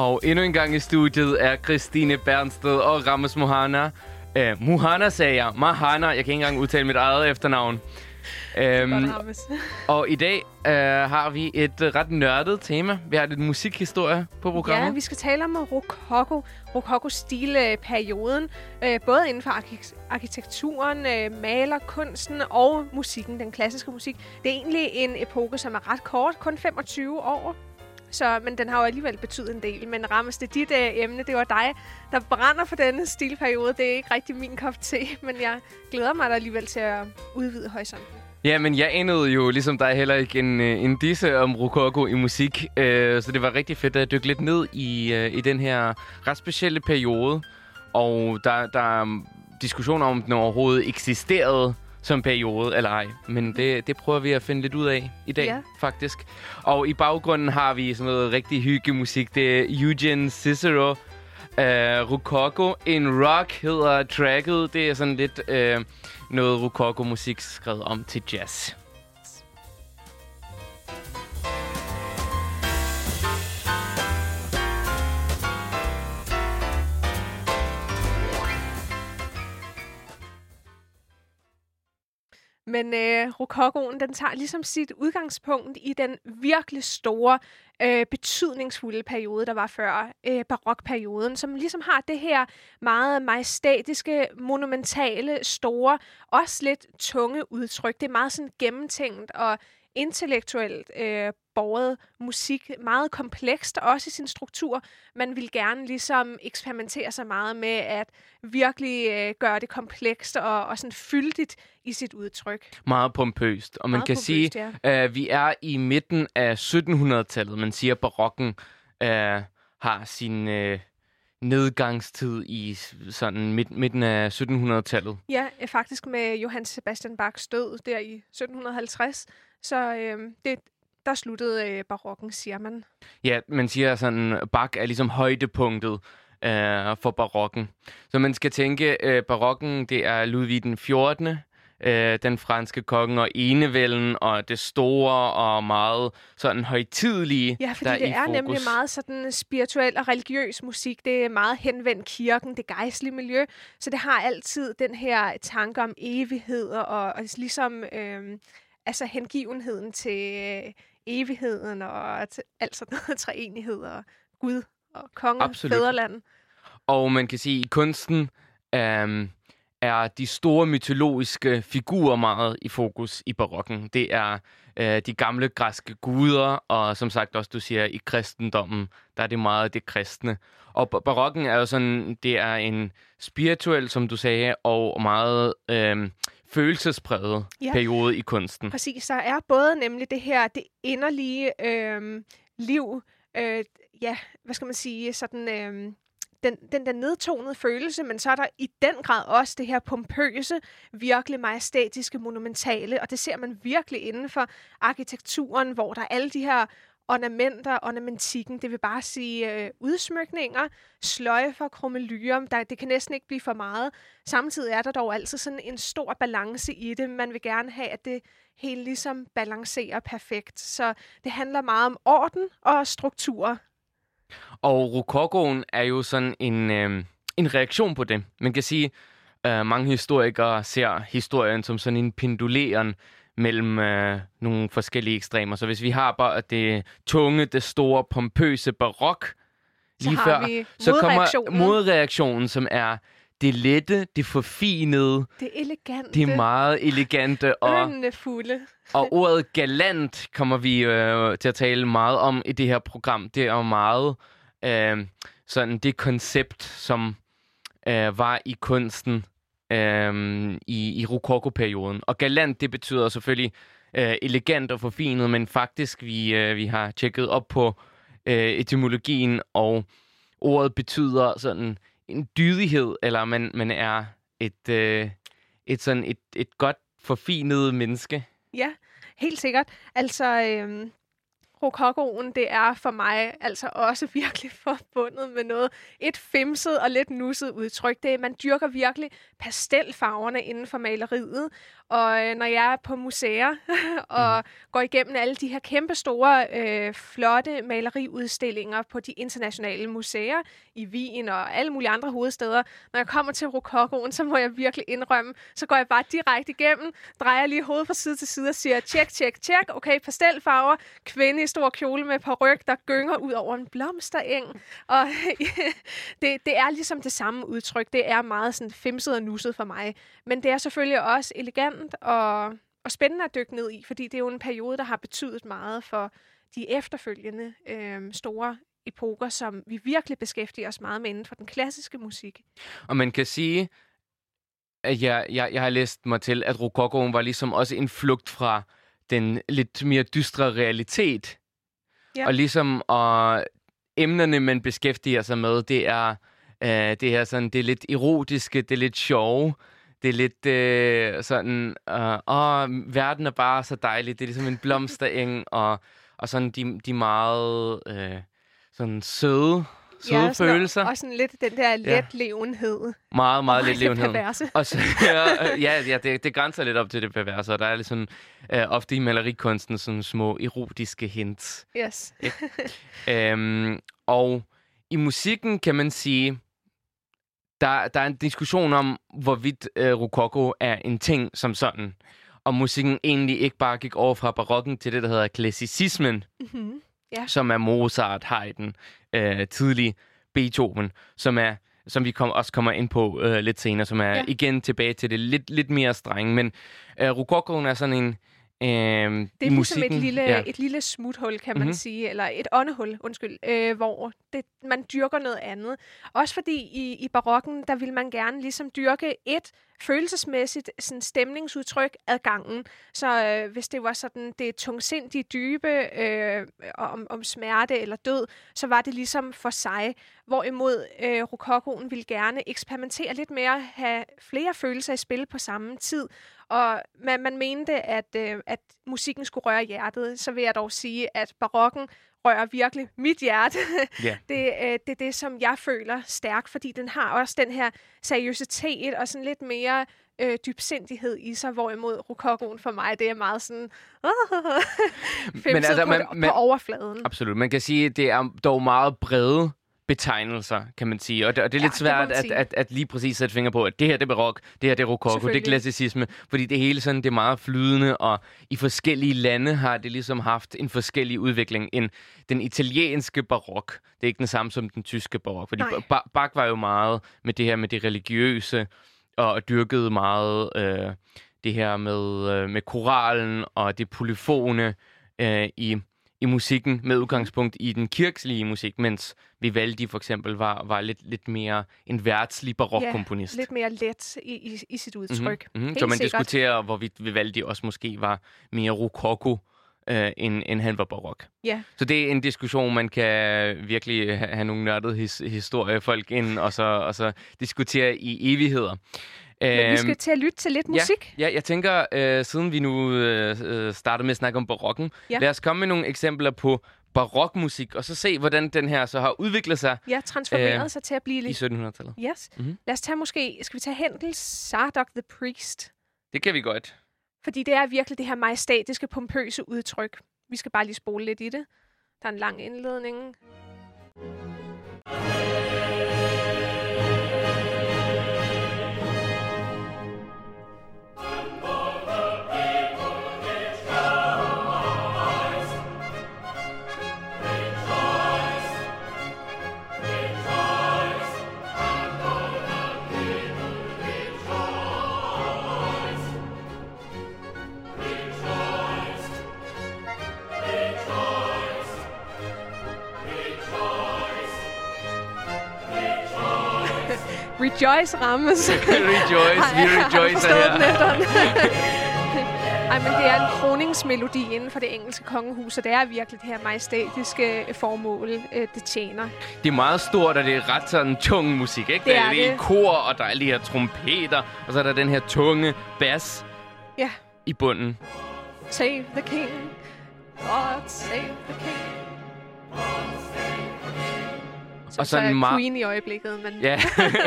Og endnu en gang i studiet er Christine Bernsted og Rammes Mohana. Uh, Mohana sagde jeg. Mahana. Jeg kan ikke engang udtale mit eget efternavn. Rammes. og i dag uh, har vi et uh, ret nørdet tema. Vi har lidt musikhistorie på programmet. Ja, vi skal tale om rokoko, rokoko-stilperioden, øh, både inden for arki- arkitekturen, øh, malerkunsten og musikken, den klassiske musik. Det er egentlig en epoke, som er ret kort, kun 25 år. Så, men den har jo alligevel betydet en del. Men Rammes, det er dit øh, emne. Det var dig, der brænder for denne stilperiode. Det er ikke rigtig min kop te, men jeg glæder mig da alligevel til at udvide horisonten. Ja, men jeg anede jo ligesom dig heller ikke en, øh, en disse om rokoko i musik, øh, så det var rigtig fedt at dykke lidt ned i, øh, i den her ret specielle periode. Og der, der er diskussioner om, den overhovedet eksisterede som periode eller ej. Men det, det prøver vi at finde lidt ud af i dag, Ja. faktisk. Og i baggrunden har vi sådan noget rigtig hyggemusik. Det er Eugene Cicero. Uh, Rokoko in Rock hedder tracket. Det er sådan lidt uh, noget Rokoko-musik skrevet om til jazz. Men øh, rokokoen, den tager ligesom sit udgangspunkt i den virkelig store, øh, betydningsfulde periode, der var før øh, barokperioden, som ligesom har det her meget majestætiske, monumentale, store, også lidt tunge udtryk. Det er meget sådan gennemtænkt og intellektuelt øh, borget musik, meget komplekst, også i sin struktur. Man vil gerne ligesom eksperimentere sig meget med at virkelig øh, gøre det komplekst og, og sådan fyldigt i sit udtryk. Meget pompøst. Og man Meget kan pompøst, sige, ja. uh, vi er i midten af 1700-tallet. Man siger, barokken uh, har sin uh, nedgangstid i sådan midt, midten af 1700-tallet. Ja, øh, faktisk med Johann Sebastian Bachs død der i 1750. Så øh, det, der sluttede øh, barokken, siger man. Ja, man siger sådan, Bach er ligesom højdepunktet øh, for barokken. Så man skal tænke, øh, barokken, det er Ludvig den 14., øh, den franske konge og enevælden, og det store og meget sådan højtidelige, Ja, fordi der er det i er fokus. nemlig meget sådan spirituel og religiøs musik. Det er meget henvendt kirken, det gejstlige miljø. Så det har altid den her tanke om evighed og, og ligesom øh, altså hengivenheden til øh, evigheden og til alt sådan noget treenighed og Gud og konge, Absolut. fædreland. Og man kan sige, at i kunsten øhm, er de store mytologiske figurer meget i fokus i barokken. Det er øh, de gamle græske guder, og som sagt også, du siger, i kristendommen, der er det meget det kristne. Og ba- barokken er jo sådan, det er en spirituel, som du sagde, og meget øhm, følelsespræget Ja. periode i kunsten. Præcis, der er både nemlig det her, det inderlige øh, liv, øh, ja, hvad skal man sige, sådan øh, den, den der nedtonede følelse, men så er der i den grad også det her pompøse, virkelig majestætiske, monumentale, og det ser man virkelig inden for arkitekturen, hvor der er alle de her ornamenter, ornamentikken, det vil bare sige øh, udsmykninger, sløjfer, krummelyer, der, det kan næsten ikke blive for meget. Samtidig er der dog altid sådan en stor balance i det. Man vil gerne have, at det hele ligesom balancerer perfekt. Så det handler meget om orden og struktur. Og rokokoen er jo sådan en, øh, en reaktion på det. Man kan sige, øh, mange historikere ser historien som sådan en penduleren mellem øh, nogle forskellige ekstremer. Så hvis vi har bare det tunge, det store, pompøse barok, lige så før, så kommer modreaktionen, som er det lette, det forfinede. Det elegante. Det er meget elegante. Og, fulde. og ordet galant kommer vi øh, til at tale meget om i det her program. Det er jo meget øh, sådan det koncept, som øh, var i kunsten øh, i, i rokoko-perioden. Og galant, det betyder selvfølgelig øh, elegant og forfinet, men faktisk, vi, øh, vi har tjekket op på øh, etymologien, og ordet betyder sådan en dydighed, eller man, man er et, øh, et, sådan et, et godt forfinet menneske. Ja, helt sikkert. Altså, øh, rokokoen, det er for mig altså også virkelig forbundet med noget, et femset og lidt nusset udtryk. Det er, man dyrker virkelig pastelfarverne inden for maleriet, og øh, når jeg er på museer og mm. går igennem alle de her kæmpe store, øh, flotte maleriudstillinger på de internationale museer i Wien og alle mulige andre hovedsteder, når jeg kommer til rokokoen, så må jeg virkelig indrømme, så går jeg bare direkte igennem, drejer lige hovedet fra side til side og siger, tjek, tjek, tjek, okay, pastelfarver, kvinde i stor kjole med par ryg, der gynger ud over en blomstereng. Og det, det er ligesom det samme udtryk. Det er meget sådan femset og nusset for mig. Men det er selvfølgelig også elegant og, og spændende at dykke ned i, fordi det er jo en periode, der har betydet meget for de efterfølgende øh, store epoker, som vi virkelig beskæftiger os meget med inden for den klassiske musik. Og man kan sige, at jeg, jeg, jeg har læst mig til, at rokokoen var ligesom også en flugt fra den lidt mere dystre realitet. Ja. Og ligesom og emnerne, man beskæftiger sig med, det er øh, det her sådan, det er lidt erotiske, det er lidt sjove, det er lidt øh, sådan, øh, åh, verden er bare så dejlig, det er ligesom en blomstereng, og, og sådan de, de meget øh, sådan søde søde ja, sådan, følelser. Og sådan lidt den der letlevenhed. Ja. Meget, meget letlevenhed. Og så, ja, ja, ja det, det grænser lidt op til det perverse, og der er ligesom øh, ofte i malerikunsten sådan små erotiske hints. Yes. øhm, og i musikken kan man sige, der, der er en diskussion om, hvorvidt øh, rokoko er en ting som sådan. Og musikken egentlig ikke bare gik over fra barokken til det, der hedder klassicismen. Mm-hmm ja. som er Mozart, Haydn, øh, tidlig Beethoven, som er som vi kom, også kommer ind på øh, lidt senere, som er ja. igen tilbage til det lidt, lidt mere strenge. Men øh, rokokoen er sådan en, Øh, det er ligesom musikken, et lille, ja. et lille smuthul, kan man mm-hmm. sige, eller et åndehul, undskyld, øh, hvor det, man dyrker noget andet. Også fordi i, i barokken, der vil man gerne ligesom dyrke et følelsesmæssigt sådan stemningsudtryk ad gangen. Så øh, hvis det var sådan det tungsindige dybe øh, om, om smerte eller død, så var det ligesom for sig. Hvorimod øh, rokokoen ville gerne eksperimentere lidt mere, have flere følelser i spil på samme tid. Og man, man mente, at, øh, at musikken skulle røre hjertet. Så vil jeg dog sige, at barokken rører virkelig mit hjerte. Yeah. det, øh, det er det, som jeg føler stærkt, fordi den har også den her seriøsitet og sådan lidt mere øh, dybsindighed i sig, hvorimod rokokoen for mig, det er meget sådan men altså, man, på, man, på overfladen. Absolut. Man kan sige, at det er dog meget brede betegnelser, kan man sige. Og det, og det er ja, lidt svært at, at, at lige præcis sætte finger på, at det her det er barok, det her det er rokoko, det er klassicisme, fordi det hele sådan, det er meget flydende, og i forskellige lande har det ligesom haft en forskellig udvikling. En, den italienske barok, det er ikke den samme som den tyske barok, fordi Bach var jo meget med det her med det religiøse, og dyrkede meget øh, det her med, øh, med koralen og det polyfone øh, i i musikken med udgangspunkt i den kirkelige musik, mens Vivaldi for eksempel var, var lidt, lidt mere en værtslig barokkomponist. Ja, lidt mere let i, i, i sit udtryk. Mm-hmm. Mm-hmm. Så man sikkert. diskuterer, hvorvidt Vivaldi også måske var mere rokoko, øh, end, end han var barok. Ja. Så det er en diskussion, man kan virkelig have, have nogle nørdede his, historiefolk ind, og så, og så diskutere i evigheder. Men vi skal øhm, til at lytte til lidt musik. Ja, ja jeg tænker, øh, siden vi nu øh, øh, starter med at snakke om barokken, ja. lad os komme med nogle eksempler på barokmusik, og så se, hvordan den her så har udviklet sig Ja, transformeret Øh, sig til at blive i lidt... 1700-tallet. Yes. Mhm. Lad os tage måske... Skal vi tage Hendels Sardok the Priest? Det kan vi godt. Fordi det er virkelig det her majestatiske, pompøse udtryk. Vi skal bare lige spole lidt i det. Der er en lang indledning. Rejoice rammes. rejoice, vi rejoicer den her. Ej, men det er en kroningsmelodi inden for det engelske kongehus, og det er virkelig det her majestætiske øh, formål, øh, det tjener. Det er meget stort, og det er ret sådan tung musik, ikke? Det der er det er det. kor, og der er de her trompeter, og så er der den her tunge bas Ja. i bunden. Save the king. God save the king. Og så er meget- Queen i øjeblikket, men Ja,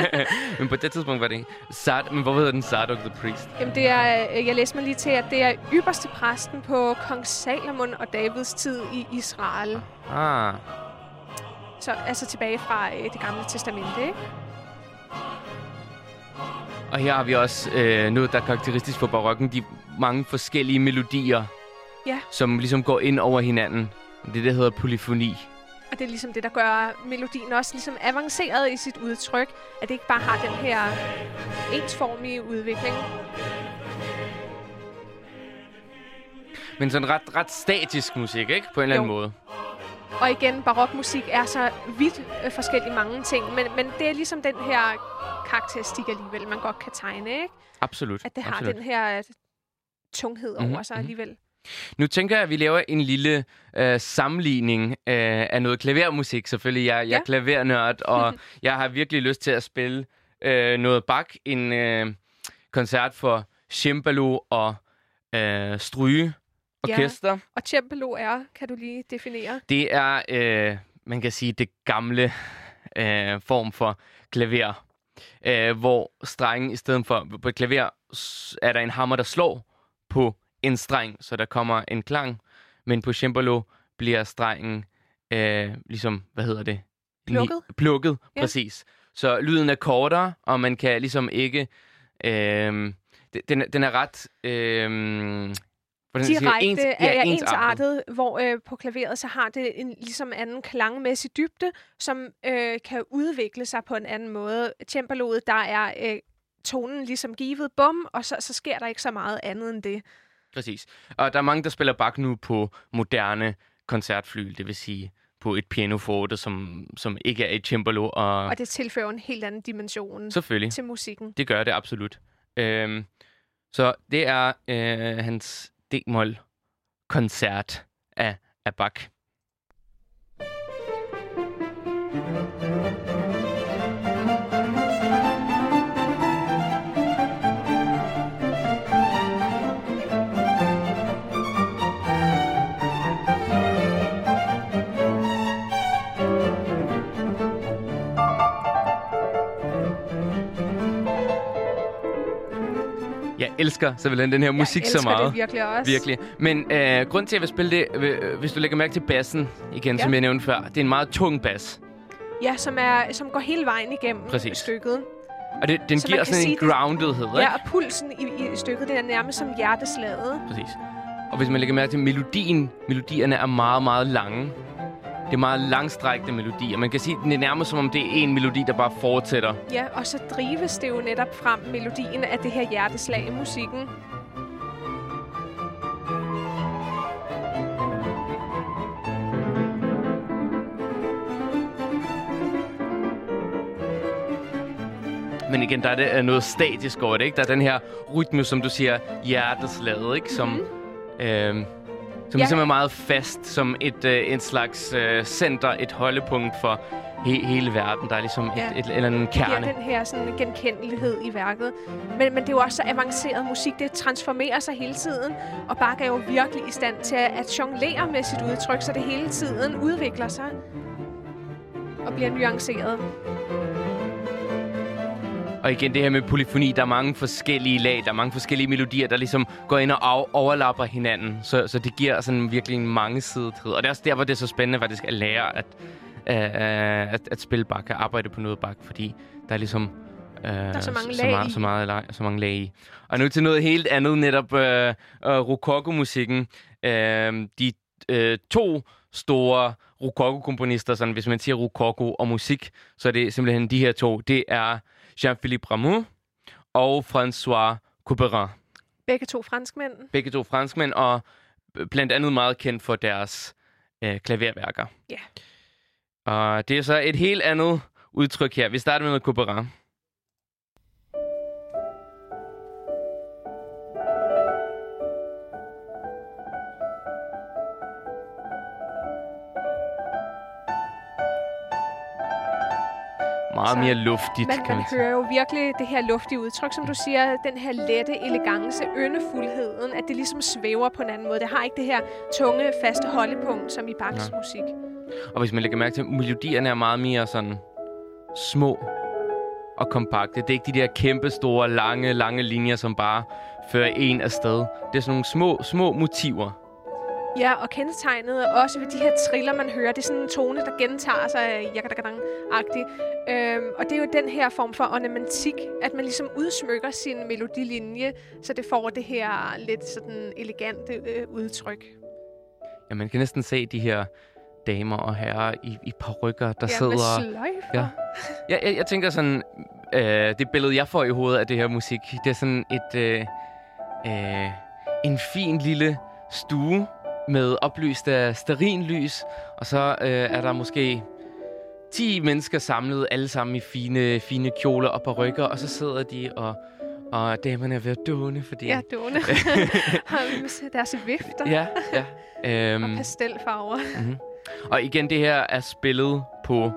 men på det tidspunkt var det ikke. Sard, men hvorfor hedder den Sarduk the Priest? Jamen, det er, øh, jeg læste mig lige til, at det er ypperste præsten på kong Salomon og Davids tid i Israel. Ah, Så altså tilbage fra øh, det gamle testamente, ikke? og her har vi også øh, noget, der er karakteristisk for barokken. De mange forskellige melodier, Ja. som ligesom går ind over hinanden. Det, der hedder polyfoni. Og det er ligesom det, der gør melodien også ligesom avanceret i sit udtryk. At det ikke bare har den her ensformige udvikling. Men sådan ret, ret statisk musik, ikke? På en eller anden Jo. måde. Og igen, barokmusik er så vidt øh, forskellige mange ting. Men, men det er ligesom den her karakteristik alligevel, man godt kan tegne, ikke? Absolut. At det har absolut. den her øh, tunghed Mhm, over sig mhm. alligevel. Nu tænker jeg, at vi laver en lille øh, sammenligning øh, af noget klavermusik. Selvfølgelig, jeg, jeg er Ja. klavernørd, og jeg har virkelig lyst til at spille øh, noget Bach. En øh, koncert for cembalo og øh, stryge orkester. Og cembalo er, kan du lige definere? Det er, øh, man kan sige, det gamle øh, form for klaver. Øh, hvor strengen i stedet for, på et klaver er der en hammer, der slår på en streng, så der kommer en klang. Men på cembalo bliver strengen øh, ligesom, hvad hedder det? Ni- Plukket. Plukket, Ja. præcis. Så lyden er kortere, og man kan ligesom ikke... Øh, den, er- den er ret... Øh, hvordan? Direkte Ens- er ja, ensartet. ensartet, hvor øh, på klaveret så har det en ligesom anden klangmæssig dybde, som øh, kan udvikle sig på en anden måde. Cembaloet, der er øh, tonen ligesom givet bum, og så, så sker der ikke så meget andet end det. Præcis. Og der er mange, der spiller Bach nu på moderne koncertfly, det vil sige på et pianoforte, som, som ikke er et cembalo. Og, Og det tilfører en helt anden dimension selvfølgelig, til musikken. det gør det absolut. Øhm, så det er øh, hans D-mol koncert af, af Bach. Jeg elsker simpelthen den her musik jeg så elsker meget. det virkelig også. Virkelig. Men øh, grund til, at jeg vil spille det, øh, hvis du lægger mærke til bassen, igen, Ja. som jeg nævnte før, det er en meget tung bas. Ja, som, er, som går hele vejen igennem Præcis. stykket. Og det, den Så giver sådan en groundedhed, ikke? Ja, og pulsen i, i stykket, det er nærmest som hjerteslaget. Præcis. Og hvis man lægger mærke til melodien, melodierne er meget, meget lange. Det er meget langstrækte melodier. Man kan sige, at det er nærmest som om det er en melodi, der bare fortsætter. Ja, og så drives det jo netop frem melodien af det her hjerteslag i musikken. Men igen, der er det øh, noget statisk over det, ikke? Der er den her rytme, som du siger, hjerteslaget, ikke? Som, Mhm. øhm, Som ja. ligesom er meget fast, som et øh, en slags øh, center, et holdepunkt for he- hele verden. Der er ligesom ja. et, et, et eller andet kerne. Ja, den her sådan, genkendelighed i værket. Men, men det er jo også så avanceret musik. Det transformerer sig hele tiden. Og Bach er jo virkelig i stand til at, at jonglere med sit udtryk, så det hele tiden udvikler sig og bliver nuanceret. Og igen, det her med polyfoni, der er mange forskellige lag, der er mange forskellige melodier, der ligesom går ind og overlapper hinanden. Så, så det giver sådan virkelig en mangesidighed. Og det er også der, hvor det er så spændende faktisk at lære at, uh, at, at spille bak, at arbejde på noget bak, fordi der er ligesom der er så mange så, lag meget, så, meget, lag, så mange lag i. Og nu til noget helt andet, netop uh, uh, rococo-musikken. Uh, de uh, to store rococo-komponister, sådan, hvis man siger rococo og musik, så er det simpelthen de her to. Det er Jean-Philippe Rameau og François Couperin. Begge to franskmænd. Begge to franskmænd, og blandt andet meget kendt for deres øh, klaverværker. Ja. Og det er så et helt andet udtryk her. Vi starter med Couperin. Meget mere luftigt, man, kan man man hører jo virkelig det her luftige udtryk, som du siger, den her lette elegance, yndefuldheden, at det ligesom svæver på en anden måde. Det har ikke det her tunge, faste holdepunkt, som i Bachs ja. musik. Og hvis man lægger mærke til, at melodierne er meget mere sådan små og kompakte. Det er ikke de der kæmpe store, lange, lange linjer, som bare fører en afsted. Det er sådan nogle små, små motiver, Ja, og kendetegnet også ved de her triller, man hører. Det er sådan en tone, der gentager sig jakadakadang-agtigt. Øhm, og det er jo den her form for ornamentik, at man ligesom udsmykker sin melodilinje, så det får det her lidt sådan elegante øh, udtryk. Ja, man kan næsten se de her damer og herrer i, i parrykker, der ja, sidder... med sløjfer. Ja, ja jeg, jeg tænker sådan, øh, det billede, jeg får i hovedet af det her musik, det er sådan et... Øh, øh, en fin lille stue, med oplyst af sterinlys, og så øh, er der måske 10 mennesker samlet, alle sammen i fine, fine kjoler og parrykker, og så sidder de og og damerne er ved at dåne, fordi... Ja, dåne. Har deres vifter. Ja, ja. Øhm, og pastelfarver. Mm-hmm. Og igen, det her er spillet på...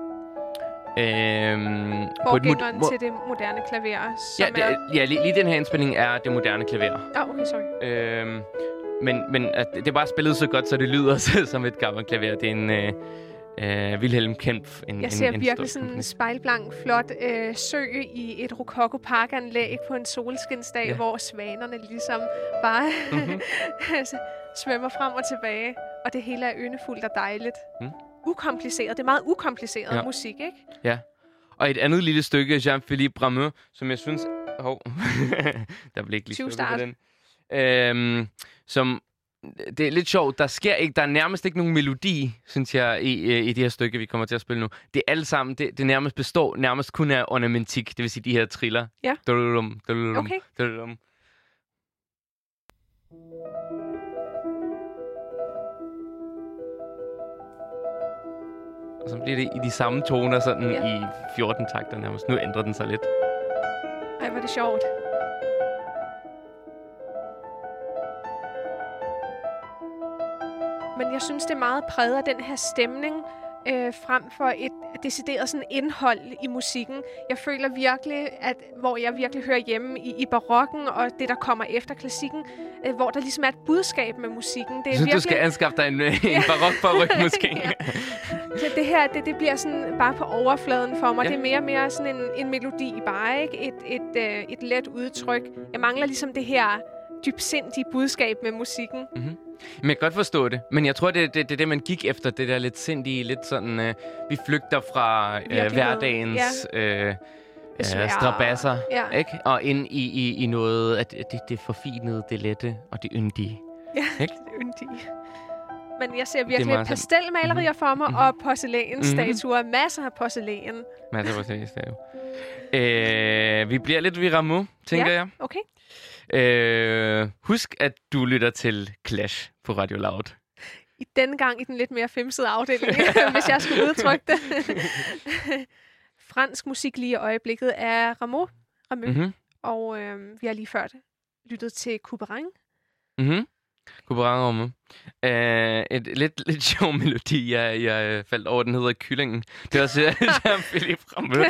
Øhm, på til det moderne klaver. Ja, det, er... ja lige, lige den her indspilning er det moderne klaver. Ah, okay, sorry. Øhm, men, men at det er bare spillet så godt, så det lyder som et gammelt klaver. Det er en øh, øh, Wilhelm Kempf. En, jeg ser en, en virkelig sådan en spejlblank, flot øh, sø i et rococo parkanlæg på en solskinsdag, ja. hvor svanerne ligesom bare mm-hmm. svømmer frem og tilbage. Og det hele er ynefuldt og dejligt. Mm. Ukompliceret. Det er meget ukompliceret ja. musik, ikke? Ja. Og et andet lille stykke af Jean-Philippe Rameau, som jeg synes... Hov, der blev ikke lige på den. Øhm, som det er lidt sjovt. Der sker ikke, der er nærmest ikke nogen melodi, synes jeg, i, i det her stykke, vi kommer til at spille nu. Det er alt sammen, det, det nærmest består nærmest kun af ornamentik, det vil sige de her triller. Ja. Dululum, dululum, okay. Dululum. Og så bliver det i de samme toner, sådan ja. i 14 takter nærmest. Nu ændrer den sig lidt. Ej, hvor er det sjovt. Men jeg synes, det er meget præget af den her stemning, øh, frem for et decideret sådan indhold i musikken. Jeg føler virkelig, at hvor jeg virkelig hører hjemme i, i barokken og det, der kommer efter klassikken, øh, hvor der ligesom er et budskab med musikken. Det er jeg synes, virkelig... du skal anskaffe dig en, en barok barock måske. ja. Så det her, det, det bliver sådan bare på overfladen for mig. Ja. Det er mere og mere sådan en, en melodi bare, ikke? Et, et, et, øh, et let udtryk. Jeg mangler ligesom det her dybsindige budskab med musikken. Mm-hmm. Men jeg kan godt forstå det. Men jeg tror, det er det, det, det, man gik efter. Det der lidt sindige, lidt sådan... Øh, vi flygter fra øh, hverdagens... Ja. Øh, øh, strabasser, ja. ikke? Og ind i, i, i noget at det, det forfinede, det lette og det yndige. Ja, ikke? det yndige. Men jeg ser virkelig pastelmalerier mm-hmm. for mig, mm-hmm. og porcelænsstatuer. Mm-hmm. Masser af porcelæn. Masser af porcelænsstatuer. øh, vi bliver lidt ved tænker ja, jeg. okay. Øh, husk, at du lytter til Clash på Radio Loud. I denne gang i den lidt mere femsede afdeling, hvis jeg skulle udtrykke det. Fransk musik lige i øjeblikket er Rameau. Rameau. Mm-hmm. Og øh, vi har lige før lyttet til Couperin. Mm-hmm. Couperin Uh, et lidt, lidt sjov melodi, jeg, jeg faldt over, den hedder Kyllingen. Det er også Jean-Philippe Ramø.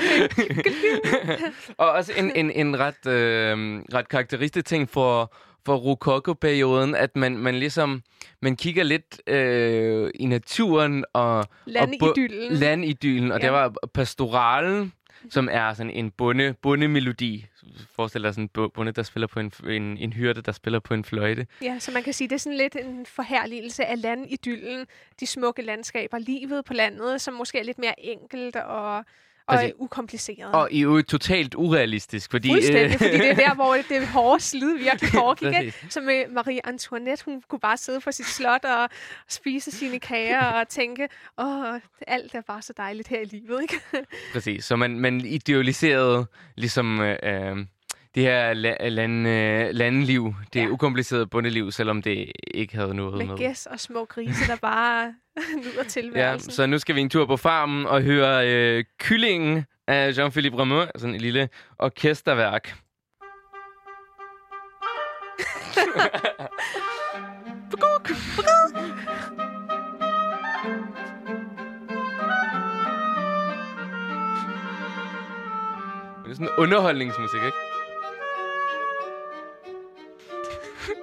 og også en, en, en ret, øh, ret karakteristisk ting for, for Rococo-perioden, at man, man ligesom man kigger lidt øh, i naturen og landidyllen, og landidyllen og ja. der var pastoralen, som er sådan en bunde, bundemelodi. Forestil dig sådan en bonde, der spiller på en, en, en hyrde, der spiller på en fløjte. Ja, så man kan sige, det er sådan lidt en forherligelse af landidyllen, de smukke landskaber, livet på landet, som måske er lidt mere enkelt og og altså, ukompliceret. Og i jo totalt urealistisk, fordi... Fuldstændig, fordi det er der, hvor det hårde slid virkelig foregik. Så med Marie Antoinette, hun kunne bare sidde på sit slot og spise sine kager og tænke, åh, alt er bare så dejligt her i livet, ikke? Præcis, så man, man idealiserede ligesom... Øh, det her la- land, øh, landliv, det ja. ukomplicerede bundeliv, selvom det ikke havde noget med. Med gæs og små grise, der bare nyder tilværelsen. Ja, så nu skal vi en tur på farmen og høre øh, Kyllingen af Jean-Philippe Rameau, sådan et lille orkesterværk. Det er sådan underholdningsmusik, ikke?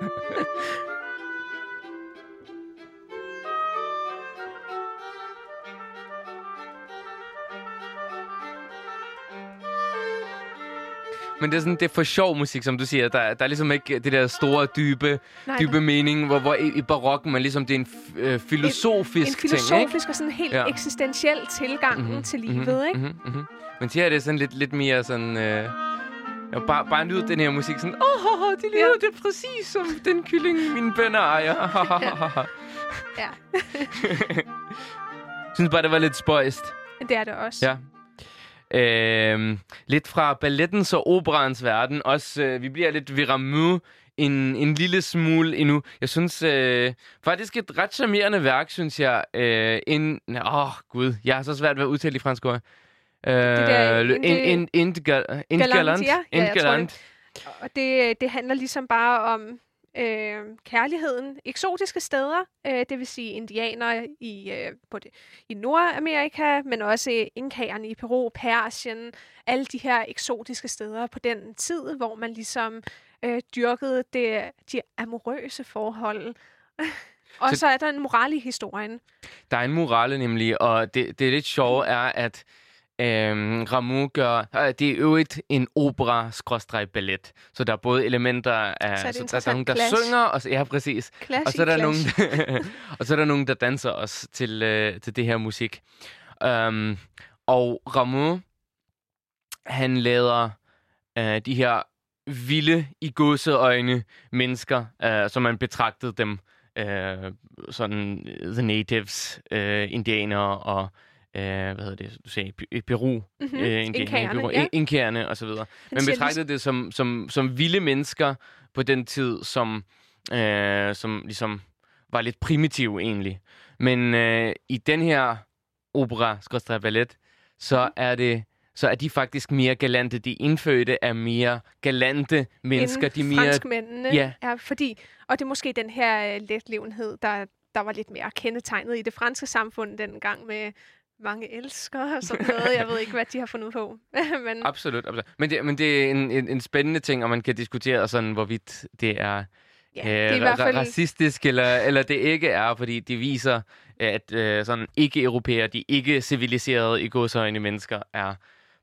Men det er, sådan, det er for sjov musik, som du siger. Der, der er ligesom ikke det der store, dybe, Nej, dybe mening, hvor, hvor i, i barokken, man ligesom, det er en øh, filosofisk en, en ting, filosofisk ikke? og sådan helt ja. eksistentiel tilgang mm-hmm, til livet, mm-hmm, ikke? Mm-hmm, mm-hmm. Men her er det sådan lidt, lidt mere sådan... Øh, Ja, bare, bare nyd den her musik sådan, åh, oh, det lyder ja. det præcis som den kylling, mine bønder ejer. ja. synes bare, det var lidt spøjst. Det er det også. Ja. Øh, lidt fra ballettens og operans verden. Også, øh, vi bliver lidt Viramu en, en lille smule endnu. Jeg synes øh, faktisk et ret charmerende værk, synes jeg. Øh, en, åh, oh, gud, jeg har så svært ved at udtale i fransk ord. Øh, det Indgalant. Ja, Og det, det handler ligesom bare om øh, kærligheden. Eksotiske steder, øh, det vil sige indianere i, øh, både i Nordamerika, men også inkagerne i Peru, Persien, alle de her eksotiske steder på den tid, hvor man ligesom øh, dyrkede det, de amorøse forhold. og så, så er der en moral i historien. Der er en morale nemlig, og det, det lidt sjove er, at Øhm, Rameau gør... Øh, det er øvrigt en opera-ballet. Så der er både elementer af... Så, så der, der er nogen, der clash. synger, og så, ja, præcis. Clash og så er der nogen, og så er der nogen, der danser også til, øh, til det her musik. Um, og Rameau, han lader øh, de her vilde i godseøjne mennesker, øh, som man betragtede dem, øh, sådan the natives, øh, indianere og øh, hvad hedder det, du sagde, i Peru, mm-hmm. øh, inkærerne, ja. og så videre. Men betragtede det som, som, som vilde mennesker på den tid, som, øh, som ligesom var lidt primitive egentlig. Men øh, i den her opera, skrådstræk ballet, så mhm. er det så er de faktisk mere galante. De indfødte er mere galante mennesker. de mere... franskmændene ja. er, fordi, og det er måske den her uh, letlevenhed, der, der var lidt mere kendetegnet i det franske samfund dengang med mange elsker og sådan noget. Jeg ved ikke, hvad de har fundet på. men... Absolut, absolut. Men det, men det er en, en, en spændende ting, og man kan diskutere sådan, hvorvidt det er, ja, øh, det er i hvert fald... racistisk, eller, eller det ikke er, fordi det viser, at øh, sådan ikke-europæere, de ikke-civiliserede i godsøjne mennesker, er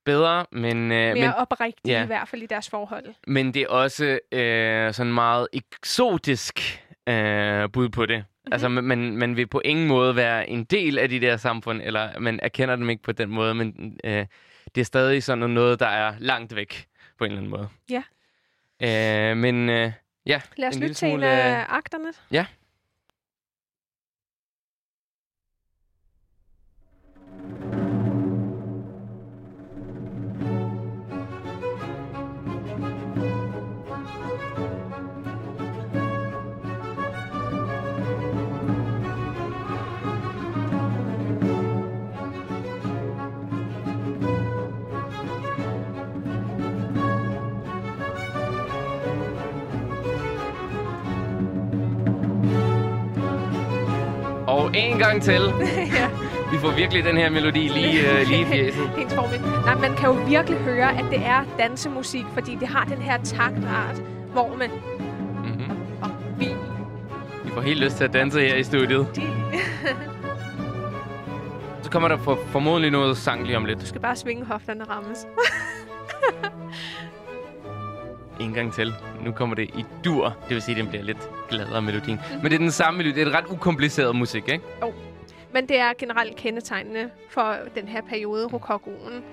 bedre, men... Øh, Mere men, oprigtige ja. i hvert fald i deres forhold. Men det er også øh, sådan meget eksotisk øh, bud på det. Mm-hmm. Altså, man, man vil på ingen måde være en del af de der samfund, eller man erkender dem ikke på den måde, men øh, det er stadig sådan noget, der er langt væk på en eller anden måde. Ja. Øh, men øh, ja, Lad os lytte til en øh, akterne. Ja. en gang til. ja. Vi får virkelig den her melodi lige, uh, lige i fjeset. Helt formet. Nej, man kan jo virkelig høre, at det er dansemusik, fordi det har den her taktart, hvor man... Mm-hmm. Og vi... Vi får helt lyst til at danse her i studiet. De, Så kommer der for, formodentlig noget sang lige om lidt. du skal bare svinge hofterne rammes. En gang til. Nu kommer det i dur. Det vil sige, at den bliver lidt gladere melodien. Men det er den samme melodi. Det er et ret ukompliceret musik, ikke? Men det er generelt kendetegnende for den her periode, rokokoen.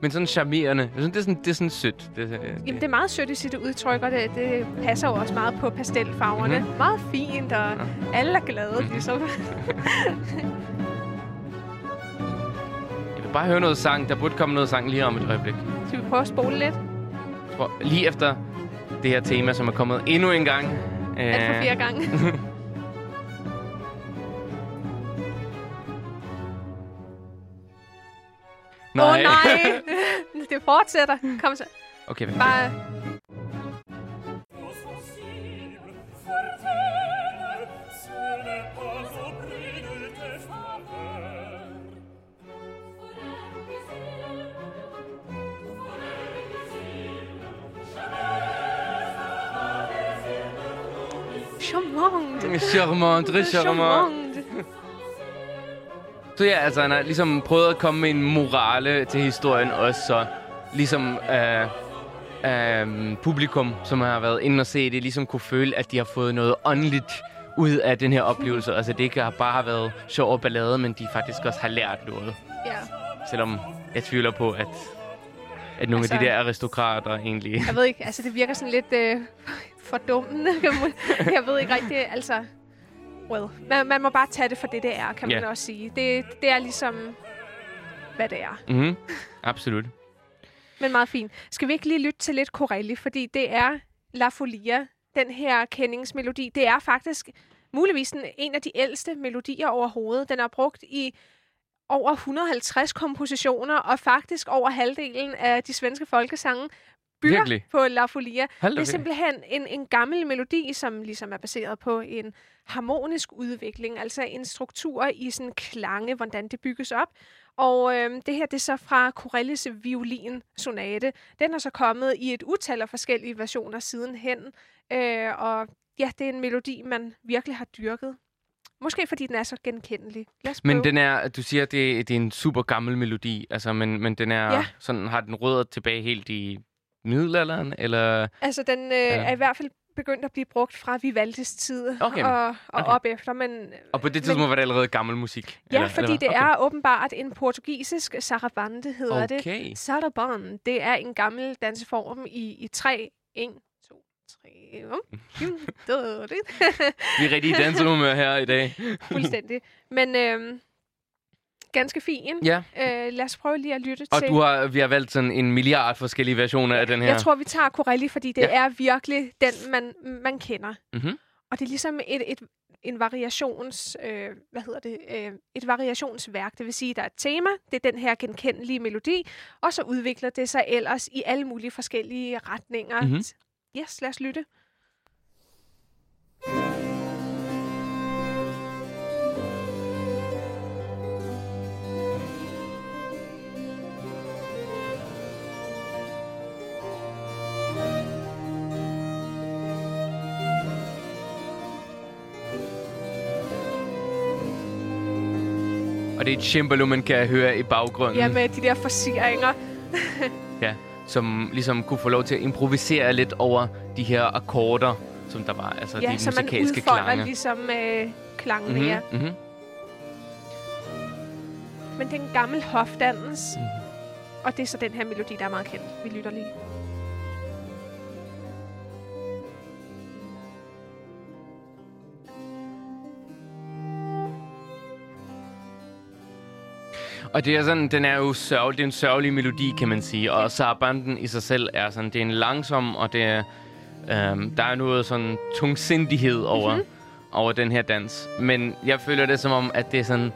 Men sådan charmerende. Det er sådan, det er sådan sødt. Det, det, Jamen, det er meget sødt i sit udtryk, og det, det passer jo også meget på pastelfarverne. Mhm. Mm-hmm. Meget fint, og alle er glade, Mhm. mm-hmm. ligesom. Bare høre noget sang. Der burde komme noget sang lige om et øjeblik. Skal vi prøve at spole lidt? Jeg tror, lige efter det her tema, som er kommet endnu en gang. Alt for øh, fire gange. Åh oh, nej! det fortsætter. Kom så. Okay, vent. Bare... Charmant. Charmant, très charmant. Så ja, altså han har ligesom prøvet at komme med en morale til historien også, så ligesom øh, øh, publikum, som har været inde og se det, ligesom kunne føle, at de har fået noget åndeligt ud af den her oplevelse. Altså det ikke bare har været sjov og ballade, men de faktisk også har lært noget. Ja. Selvom jeg tvivler på, at, at nogle altså, af de Altså- der aristokrater egentlig... Jeg ved ikke, altså det virker sådan lidt øh, fordummende. jeg ved ikke rigtigt, altså... Well, man, man må bare tage det for det, det er, kan Ja. man også sige. Det, det er ligesom, hvad det er. Mhm, absolut. Men meget fint. Skal vi ikke lige lytte til lidt Corelli, fordi det er La Folia, den her kendingsmelodi. Det er faktisk muligvis den, en af de ældste melodier overhovedet. Den er brugt i over 150 kompositioner, og faktisk over halvdelen af de svenske folkesange bygger Virkelig? på La Folia. Hold Det er simpelthen en, en gammel melodi, som ligesom er baseret på en harmonisk udvikling, altså en struktur i sådan klange, hvordan det bygges op. Og øhm, det her, det er så fra Corellis violin-sonate. Den er så kommet i et utal af forskellige versioner sidenhen. Øh, og ja, det er en melodi, man virkelig har dyrket. Måske fordi den er så genkendelig. Lad os Men prøve. den er, du siger, det, det er en super gammel melodi, altså, men, men den er Ja. sådan, har den rødder tilbage helt i middelalderen, eller... Altså, den øh, er i hvert fald begyndt at blive brugt fra Vivaldis tid Okay. og, og Okay. op efter. Men, Og på det men- tidspunkt var det allerede gammel musik? Ja, eller, fordi eller det hvad? er åbenbart en portugisisk sarabande, hedder det. Okay. Sarabande, det er en gammel danseform i, i tre. En, tre. Um, det. Vi er rigtig i dansehumør her i dag. Fuldstændig. Men øhm, ganske fin. Ja, Øh, lad os prøve lige at lytte og til. du har, vi har valgt sådan en milliard forskellige versioner af den her. Jeg tror, vi tager Corelli, fordi det Ja. er virkelig den, man, man kender. Mhm. Og det er ligesom et, et, en variations, øh, hvad hedder det, øh, et variationsværk. Det vil sige, der er et tema, det er den her genkendelige melodi, og så udvikler det sig ellers i alle mulige forskellige retninger. Mhm. Yes, lad os lytte. Og det er et cembalo, man kan høre i baggrunden, Ja, med de der forceringer. ja, som ligesom kunne få lov til at improvisere lidt over de her akkorder, som der var, altså Ja, de så man musikalske udfolder klange. ligesom øh, klangene, Mhm, ja. mhm. Men det er en gammel hofdans. Mhm. Og det er så den her melodi, der er meget kendt. Vi lytter lige. Og det er sådan, den er jo sørgelig, det er en sørgelig melodi, kan man sige. Og Sarabanden i sig selv er sådan, det er en langsom, og det er, øhm, der er noget sådan tungsindighed over, mm-hmm. over den her dans. Men jeg føler det som om, at det er sådan,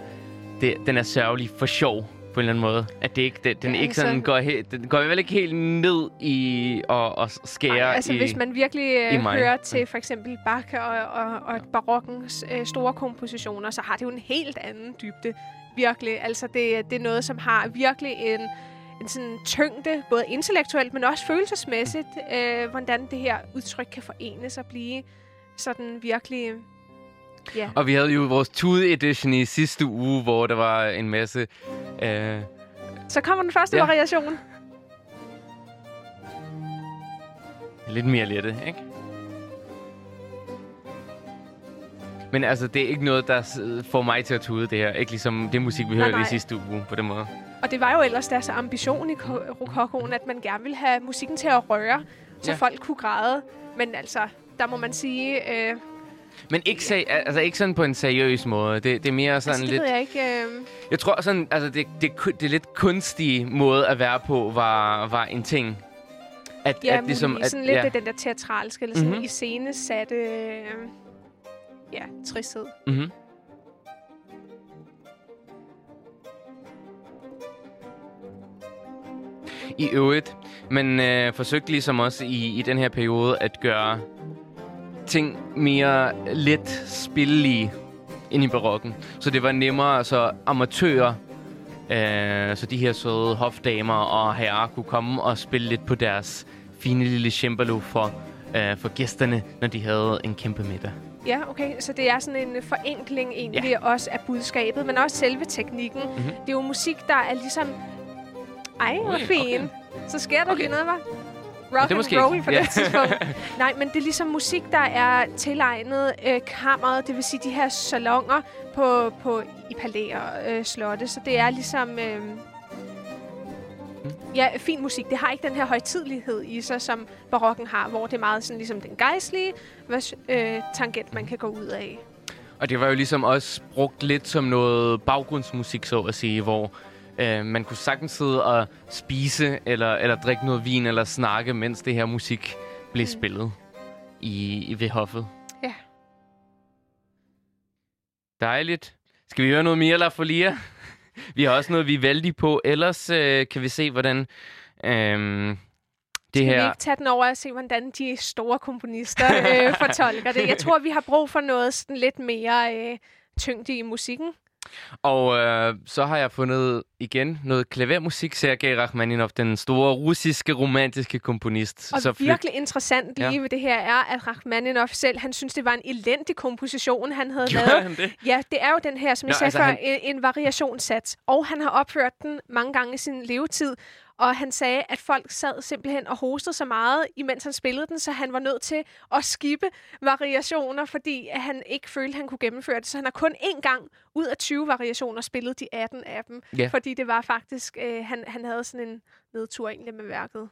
det, den er sørgelig for sjov på en eller anden måde. At det ikke, det, den Ja, ikke sådan altså- går, he, den går vel ikke helt ned i og, og skære Ej, altså i... hvis man virkelig øh, hører til for eksempel Bach og, og, og barokkens øh, store kompositioner, så har det jo en helt anden dybde. Virkelig. Altså det, det er noget, som har virkelig en, en sådan tyngde, både intellektuelt, men også følelsesmæssigt, øh, hvordan det her udtryk kan forenes og blive sådan virkelig... Ja. Og vi havde jo vores Tude Edition i sidste uge, hvor der var en masse... Øh, Så kommer den første Ja. variation. lidt mere lette, ikke? Men altså, det er ikke noget, der får mig til at tude det her. Ikke ligesom det musik, vi Nej, hørte i nej. sidste uge på den måde. Og det var jo ellers deres ambition i ko- rokokoen, at man gerne ville have musikken til at røre, så Ja. folk kunne græde. Men altså, der må man sige... Øh, Men ikke, sag, altså, ikke sådan på en seriøs måde. Det, det er mere sådan altså, det lidt... ved jeg ikke... Øh, Jeg tror sådan, altså det, det, ku- det lidt kunstige måde at være på var, var en ting. At, Ja, at ligesom, at, sådan lidt ja, den der teatralske, eller sådan Mhm. mm-hmm. iscenesatte, øh, ja, tristhed. mm-hmm. I øvrigt, man øh, forsøgte ligesom også i, i den her periode at gøre ting mere let spillelige ind i barokken. Så det var nemmere, så amatører, øh, så de her søde hofdamer og herrer kunne komme og spille lidt på deres fine lille cembalo for, øh, for gæsterne, når de havde en kæmpe middag. Ja, okay. Så det er sådan en forenkling egentlig ja. også af budskabet, men også selve teknikken. Mhm. Mm-hmm. Det er jo musik, der er ligesom... Ej, hvor Ui, fin. okay. Okay. Så sker der Okay. okay. lige noget, det er Rock and måske- roll på ja. det tidspunkt. Nej, men det er ligesom musik, der er tilegnet øh, kammeret, det vil sige de her salonger på, på i palæer øh, slotte. Så det er ligesom... Øh, Ja, fin musik. Det har ikke den her højtidlighed i sig, som barokken har, hvor det er meget sådan ligesom den gejstlige øh, tangent, man kan gå ud af. Og det var jo ligesom også brugt lidt som noget baggrundsmusik, så at sige, hvor øh, man kunne sagtens sidde og spise, eller, eller drikke noget vin, eller snakke, mens det her musik blev Mm. spillet i, i ved hoffet. Ja. Dejligt. Skal vi høre noget mere, La Folia? Vi har også noget, vi er vældige på. Ellers øh, kan vi se, hvordan øh, det Skal vi her... ikke tage den over og se, hvordan de store komponister øh, fortolker det? Jeg tror, vi har brug for noget sådan lidt mere øh, tyngde i musikken. Og øh, så har jeg fundet igen noget klavermusik, Sergej Rachmaninov, den store russiske romantiske komponist. Og så virkelig interessant lige Ja. ved det her er, at Rachmaninoff selv, han synes, det var en elendig komposition, han havde Gjorde lavet. han det? Ja, det er jo den her, som Nå, jeg sagde altså, før, han- en, en variationssats. Og han har opført den mange gange i sin levetid. Og han sagde, at folk sad simpelthen og hostede så meget, imens han spillede den, så han var nødt til at skippe variationer, fordi at han ikke følte, at han kunne gennemføre det. Så han har kun én gang ud af 20 variationer spillet de 18 af dem. Ja. Fordi det var faktisk, øh, han, han havde sådan en nedtur egentlig med værket.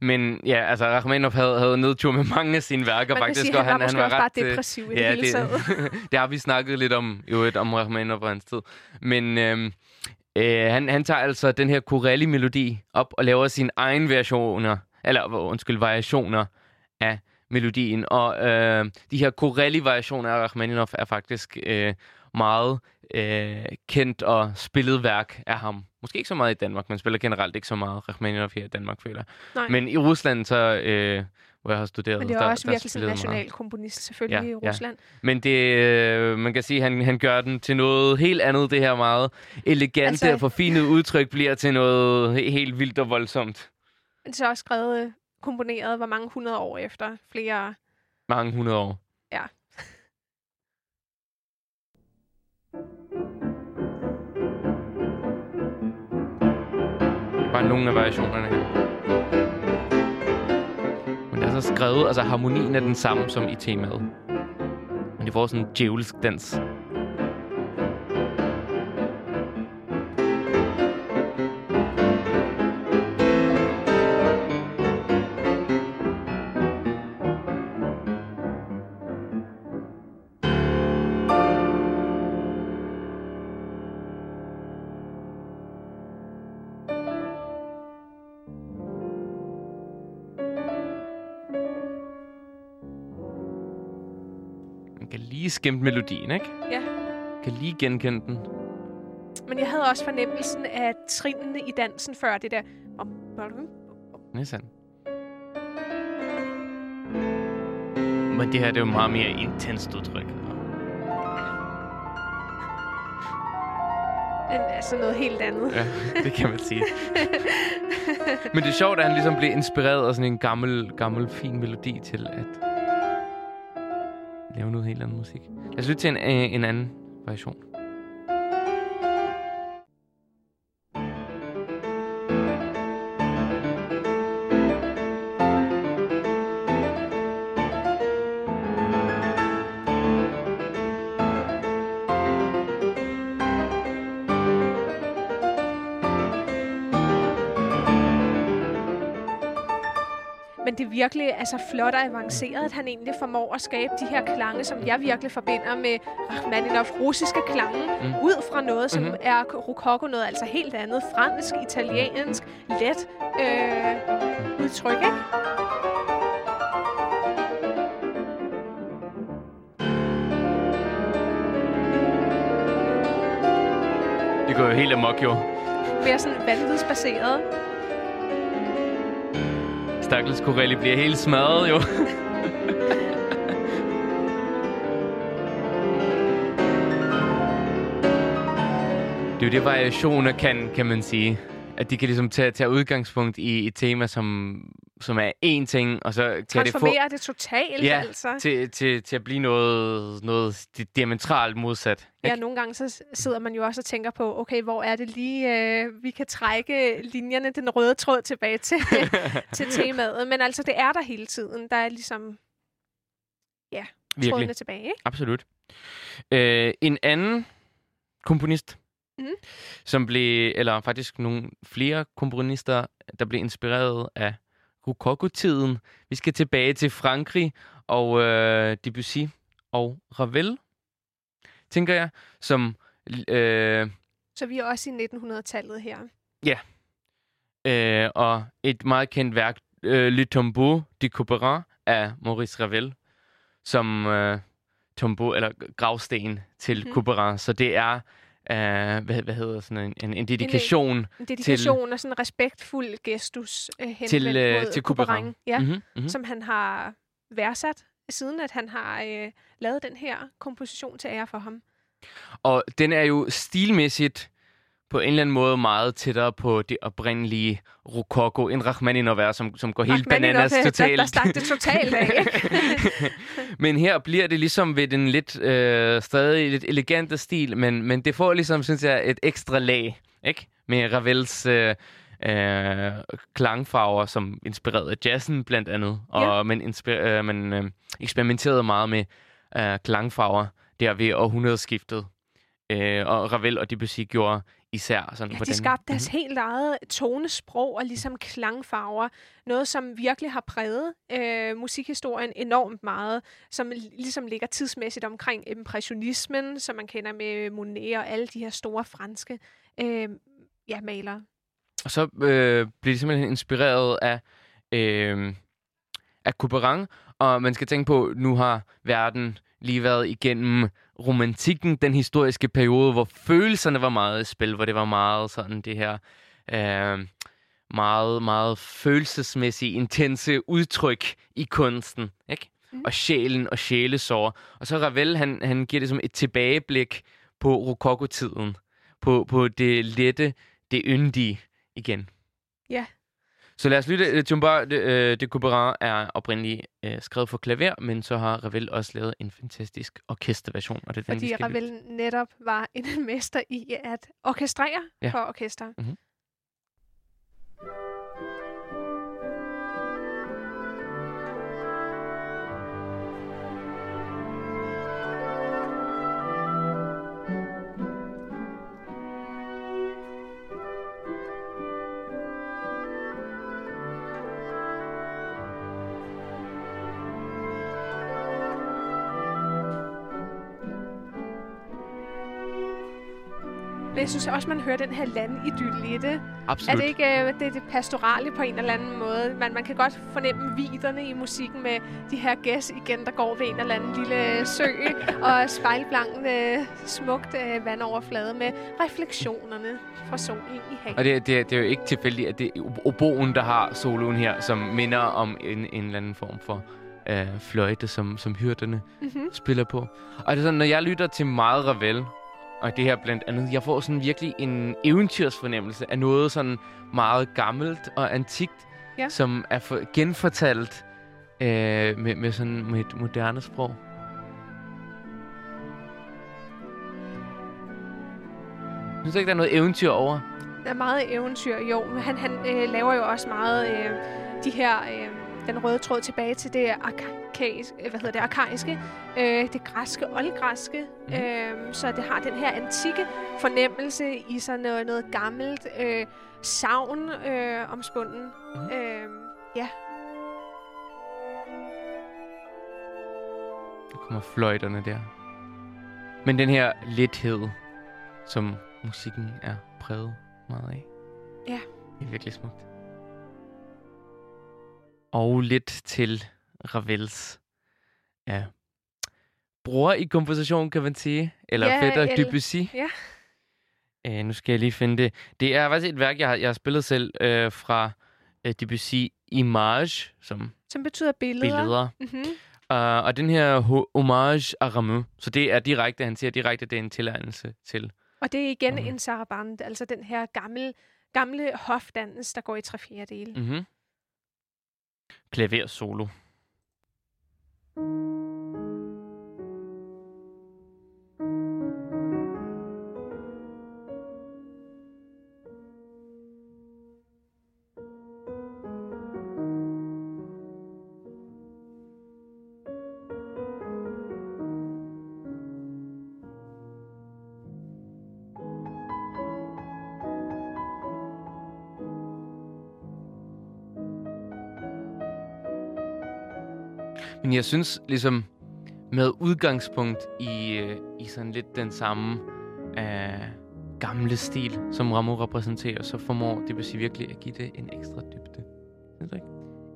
Men ja, altså Rachmaninoff havde, havde nedtur med mange af sine værker Man faktisk. sige, og han var måske også bare øh, depressiv i det hele taget. det har vi snakket lidt om, jo et om Rachmaninoff og hans tid. Men øhm, øh, han, han tager altså den her Corelli-melodi op og laver sine egne versioner, eller undskyld, variationer af melodien. Og øh, de her Corelli-variationer af Rachmaninoff er faktisk øh, meget øh, kendt og spillet værk af ham. Måske ikke så meget i Danmark, men spiller generelt ikke så meget Rachmaninoff her i Danmark, føler. Nej. Men i Rusland, så, øh, hvor jeg har studeret, Men det er der, også der virkelig en spillede meget. nationalkomponist, selvfølgelig Ja, i ja. Rusland. Men det, øh, man kan sige, at han, han gør den til noget helt andet. Det her meget elegante altså, og forfinede udtryk bliver til noget he- helt vildt og voldsomt. Men det er også skrevet, komponeret, hvor mange hundrede år efter flere... Mange hundrede år. Bare nogle af variationerne her. Men det er så skrevet, altså harmonien er den samme som i temaet. Men det får sådan en djævelsk dans. Lige skimte melodien, ikke? Ja. Kan lige genkende den. Men jeg havde også fornemmelsen af trinene i dansen før det der. Er sandt. Men det her det er jo meget mere intenst udtryk. Altså noget helt andet. Ja, det kan man sige. Men det er sjovt, at han ligesom blev inspireret af sådan en gammel, gammel fin melodi til at lave noget helt andet musik. Lad os lytte til en, øh, en anden variation. Virkelig altså, flot og avanceret, at han egentlig formår at skabe de her klange, som jeg virkelig forbinder med Rachmaninoff russiske klange, mm. ud fra noget, som mm-hmm. er rokoko, noget altså helt andet. Fransk, italiensk, let øh, udtryk, ikke? Det går jo helt amok, jo. Mere sådan vanvidsbaseret. Stakkels Corelli bliver helt smadret, jo. det er jo det, variationer kan, kan man sige. At de kan ligesom tage, tage udgangspunkt i et tema, som, som er én ting, og så kan det få... det totalt, ja, altså. til, til, til at blive noget, noget diametralt modsat. Ja, nogle gange så sidder man jo også og tænker på, okay, hvor er det lige, øh, vi kan trække linjerne, den røde tråd tilbage til, til temaet. Men altså, det er der hele tiden. Der er ligesom, ja, Virkelig. trådene tilbage, ikke? Absolut. Øh, en anden komponist, mm. som blev, eller faktisk nogle flere komponister, der blev inspireret af Rokoko-tiden. Vi skal tilbage til Frankrig og øh, Debussy og Ravel, tænker jeg, som... Øh, Så vi er også i 1900-tallet her. Ja. Øh, og et meget kendt værk, øh, Le Tombeau de Couperin af Maurice Ravel, som øh, tombeau, eller gravsten til mm. Couperin. Så det er uh, hvad, hvad hedder sådan en, en, en dedikation. En, en dedikation til, og sådan en respektfuld gestus uh, henvendt til, uh, mod til Couperin. Ja, mm-hmm, mm-hmm. Som han har værdsat, siden at han har uh, lavet den her komposition til ære for ham. Og den er jo stilmæssigt på en eller anden måde meget tættere på det oprindelige rokoko, en Rachmaninov er, som, som går helt bananas totalt. Der, der det totalt af, Men her bliver det ligesom ved den lidt, øh, stadig lidt elegante stil, men, men det får ligesom, synes jeg, et ekstra lag, ikke? Med Ravels øh, øh, klangfarver, som inspirerede jazzen blandt andet, og ja. man, inspir- øh, man øh, eksperimenterede meget med øh, klangfarver der ved århundredeskiftet. Øh, og Ravel og Debussy gjorde især. Sådan, ja, de skabte deres mm-hmm. helt eget tonesprog og ligesom klangfarver. Noget, som virkelig har præget øh, musikhistorien enormt meget, som ligesom ligger tidsmæssigt omkring impressionismen, som man kender med Monet og alle de her store franske øh, ja, malere. Og så øh, blev de simpelthen inspireret af, øh, af Couperin, og man skal tænke på, nu har verden lige været igennem romantikken, den historiske periode, hvor følelserne var meget i spil, hvor det var meget sådan det her øh, meget, meget følelsesmæssige, intense udtryk i kunsten, ikke? Mm. Og sjælen og sjælesår. Og så Ravel, han, han giver det som et tilbageblik på rokokotiden, på, på det lette, det yndige igen. Ja. Så lad os lytte. Jumba de, øh, de Couperin er oprindeligt uh, skrevet for klaver, men så har Ravel også lavet en fantastisk orkesterversion. Og det er den, Fordi Ravel lytte. netop var en mester i at orkestrere ja. for orkester. Mm-hmm. Men jeg synes også, man hører den her landidyl i det. Absolut. Er det ikke øh, det, det pastorale på en eller anden måde? Man, man kan godt fornemme viderne i musikken med de her gæs igen, der går ved en eller anden lille sø, og spejlblankt, øh, smukt øh, vandoverflade med refleksionerne fra solen i havet. Og det, det, det er jo ikke tilfældigt, at det er oboen, der har soloen her, som minder om en, en eller anden form for øh, fløjte, som, som hyrderne Mm-hmm. spiller på. Og det er sådan, når jeg lytter til meget Ravel, og det her blandt andet, jeg får sådan virkelig en eventyrsfornemmelse af noget sådan meget gammelt og antikt, Ja. som er for, genfortalt øh, med, med sådan med et moderne sprog. Synes du ikke, der er noget eventyr over? Der er meget eventyr, jo. Han, han øh, laver jo også meget øh, de her... Øh, den røde tråd tilbage til det arkaiske, hvad hedder det, arkaiske, øh, det græske, oldgræske. Mm. Øh, så det har den her antikke fornemmelse i sådan noget, noget gammelt øh, savn øh, omspunden. Mm. Øh, ja, Der kommer fløjterne der. Men den her lethed, som musikken er præget meget af. Ja. Det er virkelig smukt. Og lidt til Ravels ja, bror i komposition, kan man sige. Eller Ja, fætter eller- Debussy. ja. Øh, nu skal jeg lige finde det. Det er faktisk et værk, jeg har, jeg har spillet selv øh, fra øh, Debussy Image, som som betyder billeder. billeder. Mm-hmm. Uh, og den her ho- hommage à Rameau, så det er direkte, han siger direkte, det er en tilladelse til. Og det er igen mm. en sarabande, altså den her gamle, gamle hofdans, der går i tre fjerdedele. Mm. Mm-hmm klaversolo Men jeg synes ligesom, med udgangspunkt i, øh, i sådan lidt den samme øh, gamle stil, som Rameau repræsenterer, så formår Debussy virkelig at give det en ekstra dybde. Synes du ikke?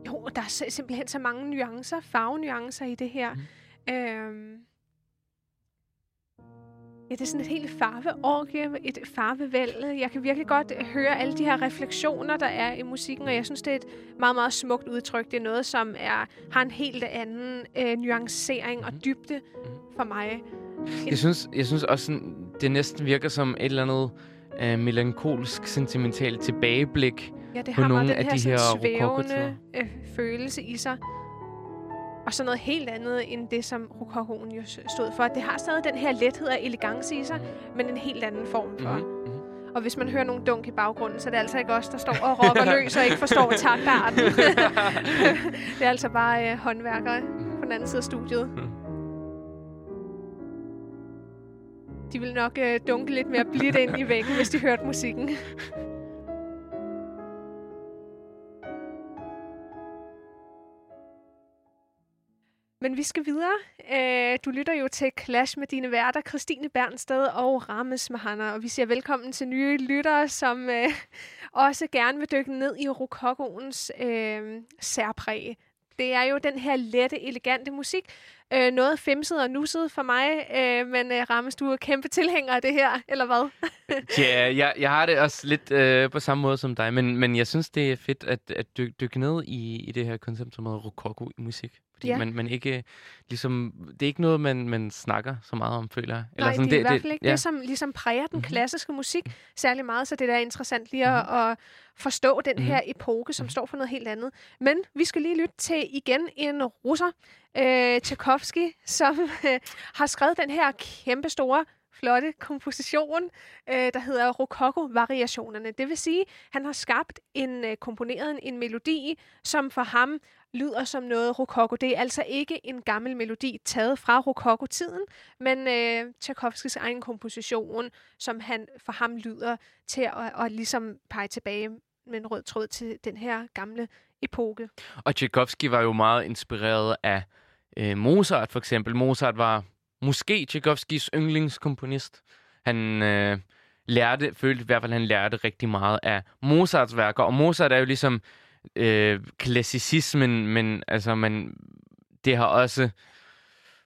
Jo, der er si- simpelthen så mange nuancer, farvenuancer i det her. Mm. Øhm, ja, det er sådan et helt farveorgie, et farvevæld. Jeg kan virkelig godt høre alle de her refleksioner, der er i musikken, og jeg synes, det er et meget, meget smukt udtryk. Det er noget, som er, har en helt anden øh, nuancering og Mhm. dybde Mhm. for mig. Jeg synes, jeg synes også, sådan, det næsten virker som et eller andet øh, melankolsk, sentimentalt tilbageblik. Ja, det på har nogle meget den af her de her svævende rokokotider. øh, følelse i sig. Og så noget helt andet end det, som rokokoen jo stod for. Det har stadig den her lethed og elegance i sig, men en helt anden form for. Mhm, Mm-hmm. mhm. Og hvis man hører nogle dunk i baggrunden, så er det altså ikke os, der står og rocker løs og ikke forstår taktarten. det er altså bare øh, håndværkere på den anden side af studiet. Mhm. De vil nok øh, dunke lidt mere blidt ind i væggen, hvis de hørte musikken. Men vi skal videre. Øh, du lytter jo til Clash med dine værter, Christine Bernsted og Rames Mahana. Og vi siger velkommen til nye lyttere, som øh, også gerne vil dykke ned i rokokoens øh, særpræg. Det er jo den her lette, elegante musik. Øh, noget femset og nusset for mig, øh, men øh, Rammes, du er kæmpe tilhænger af det her, eller hvad? Ja, jeg, jeg har det også lidt øh, på samme måde som dig, men, men jeg synes, det er fedt at, at dykke, dykke ned i, i det her koncept som noget rokoko i musik. Fordi Ja. man, man ikke, ligesom, det er ikke noget, man, man snakker så meget om, føler jeg. Nej, det er i hvert fald ikke ja. det, som ligesom præger den Mhm. klassiske musik særlig meget, så det der er interessant lige at, at forstå den Mhm. her epoke, som Mhm. står for noget helt andet. Men vi skal lige lytte til igen en russer, øh, Tchaikovsky, som øh, har skrevet den her kæmpe store flotte komposition, øh, der hedder Rokoko-variationerne. Det vil sige, han har skabt en øh, komponeret en, melodi, som for ham lyder som noget rokoko. Det er altså ikke en gammel melodi taget fra rokoko-tiden, men øh, Tchaikovskis egen komposition, som han for ham lyder til at, at ligesom pege tilbage med en rød tråd til den her gamle epoke. Og Tchaikovsky var jo meget inspireret af øh, Mozart, for eksempel. Mozart var måske Tchaikovskys yndlingskomponist. Han, øh, lærte, følte i hvert fald, han lærte rigtig meget af Mozarts værker. Og Mozart er jo ligesom øh, klassicismen, men altså, man, det har også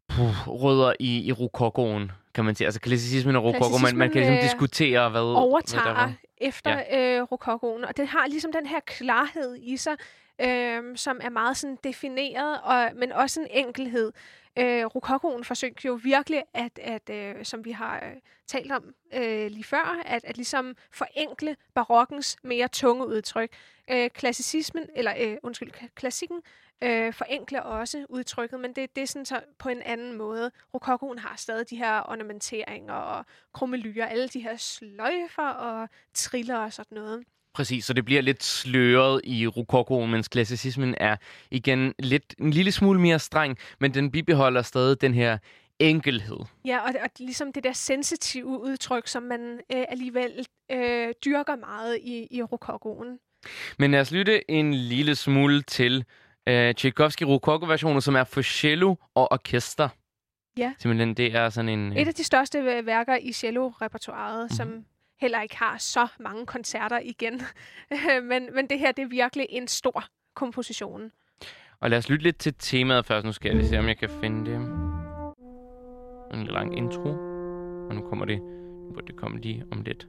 puh, rødder i, i rokokoen, kan man sige. Altså klassicismen og rokoko, man, man kan ligesom øh, diskutere, hvad... overtager hvad der var. efter ja. øh, rokokoen. Og det har ligesom den her klarhed i sig, øh, som er meget sådan defineret, og, men også en enkelhed. Øh, rokokoen forsøgte jo virkelig, at, at øh, som vi har øh, talt om øh, lige før, at, at ligesom forenkle barokkens mere tunge udtryk. Øh, klassicismen, eller øh, undskyld, klassikken, øh, forenkler også udtrykket, men det, det er sådan så på en anden måde. Rokokoen har stadig de her ornamenteringer og krummelyer, alle de her sløjfer og triller og sådan noget. Præcis, så det bliver lidt sløret i rokokoen, mens klassicismen er igen lidt en lille smule mere streng, men den bibeholder stadig den her enkelhed. Ja, og, og ligesom det der sensitive udtryk, som man øh, alligevel øh, dyrker meget i, i rokokoen. Men lad os lytte en lille smule til øh, Tchaikovsky rokoko-versioner, som er for cello og orkester. Ja. Simpelthen, det er sådan en... Et af de største øh, værker i cello-repertoireet, Mhm. mm-hmm. som heller ikke har så mange koncerter igen. men, men det her, det er virkelig en stor komposition. Og lad os lytte lidt til temaet først. Nu skal jeg lige se, om jeg kan finde det. En lang intro. Og nu kommer det... Nu burde det komme lige om lidt.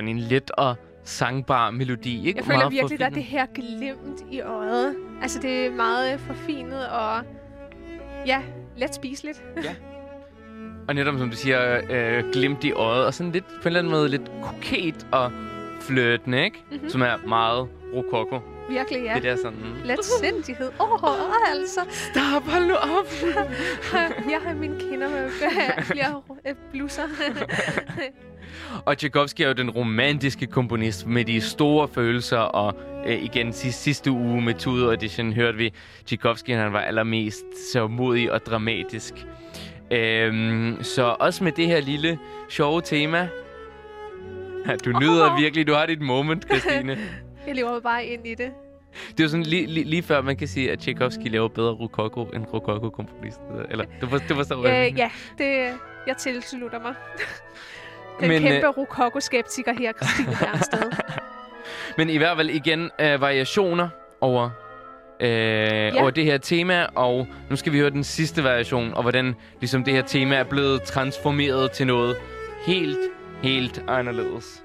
Sådan en let og sangbar melodi. Ikke? Jeg føler Meget virkelig, der er det forfinet. her glimt i øjet. Altså, det er meget forfinet og ja, let spiseligt. Og netop som du siger, øh, glimt i øjet, og sådan lidt, på en eller anden måde lidt koket og flirtende, ikke? Mhm. Som er meget rokoko. Virkelig, ja. Det der sådan... Let sindighed. Åh, oh, altså. Stop, hold nu op! Jeg har mine kinder med flere øh, blusser. Og Tchaikovsky er jo den romantiske komponist med de store følelser, og øh, igen sidste, sidste uge med Tudor Edition hørte vi Tchaikovsky, han var allermest så modig og dramatisk. Øhm, så også med det her lille sjove tema. Du nyder Åh. virkelig, du har dit moment, Christine. Jeg lever bare ind i det. Det er jo sådan lige, lige, lige før, man kan sige, at Tchaikovsky laver bedre rokoko end rokoko-komponist. Eller, du, forstår, du forstår, Øh, ja, det, jeg tilslutter mig. Den Men, Men, øh, kæmpe rokoko-skeptiker her, Christine Bernsted. Men i hvert fald igen øh, variationer over, øh, ja. over det her tema, og nu skal vi høre den sidste variation, og hvordan ligesom det her tema er blevet transformeret til noget helt, helt anderledes.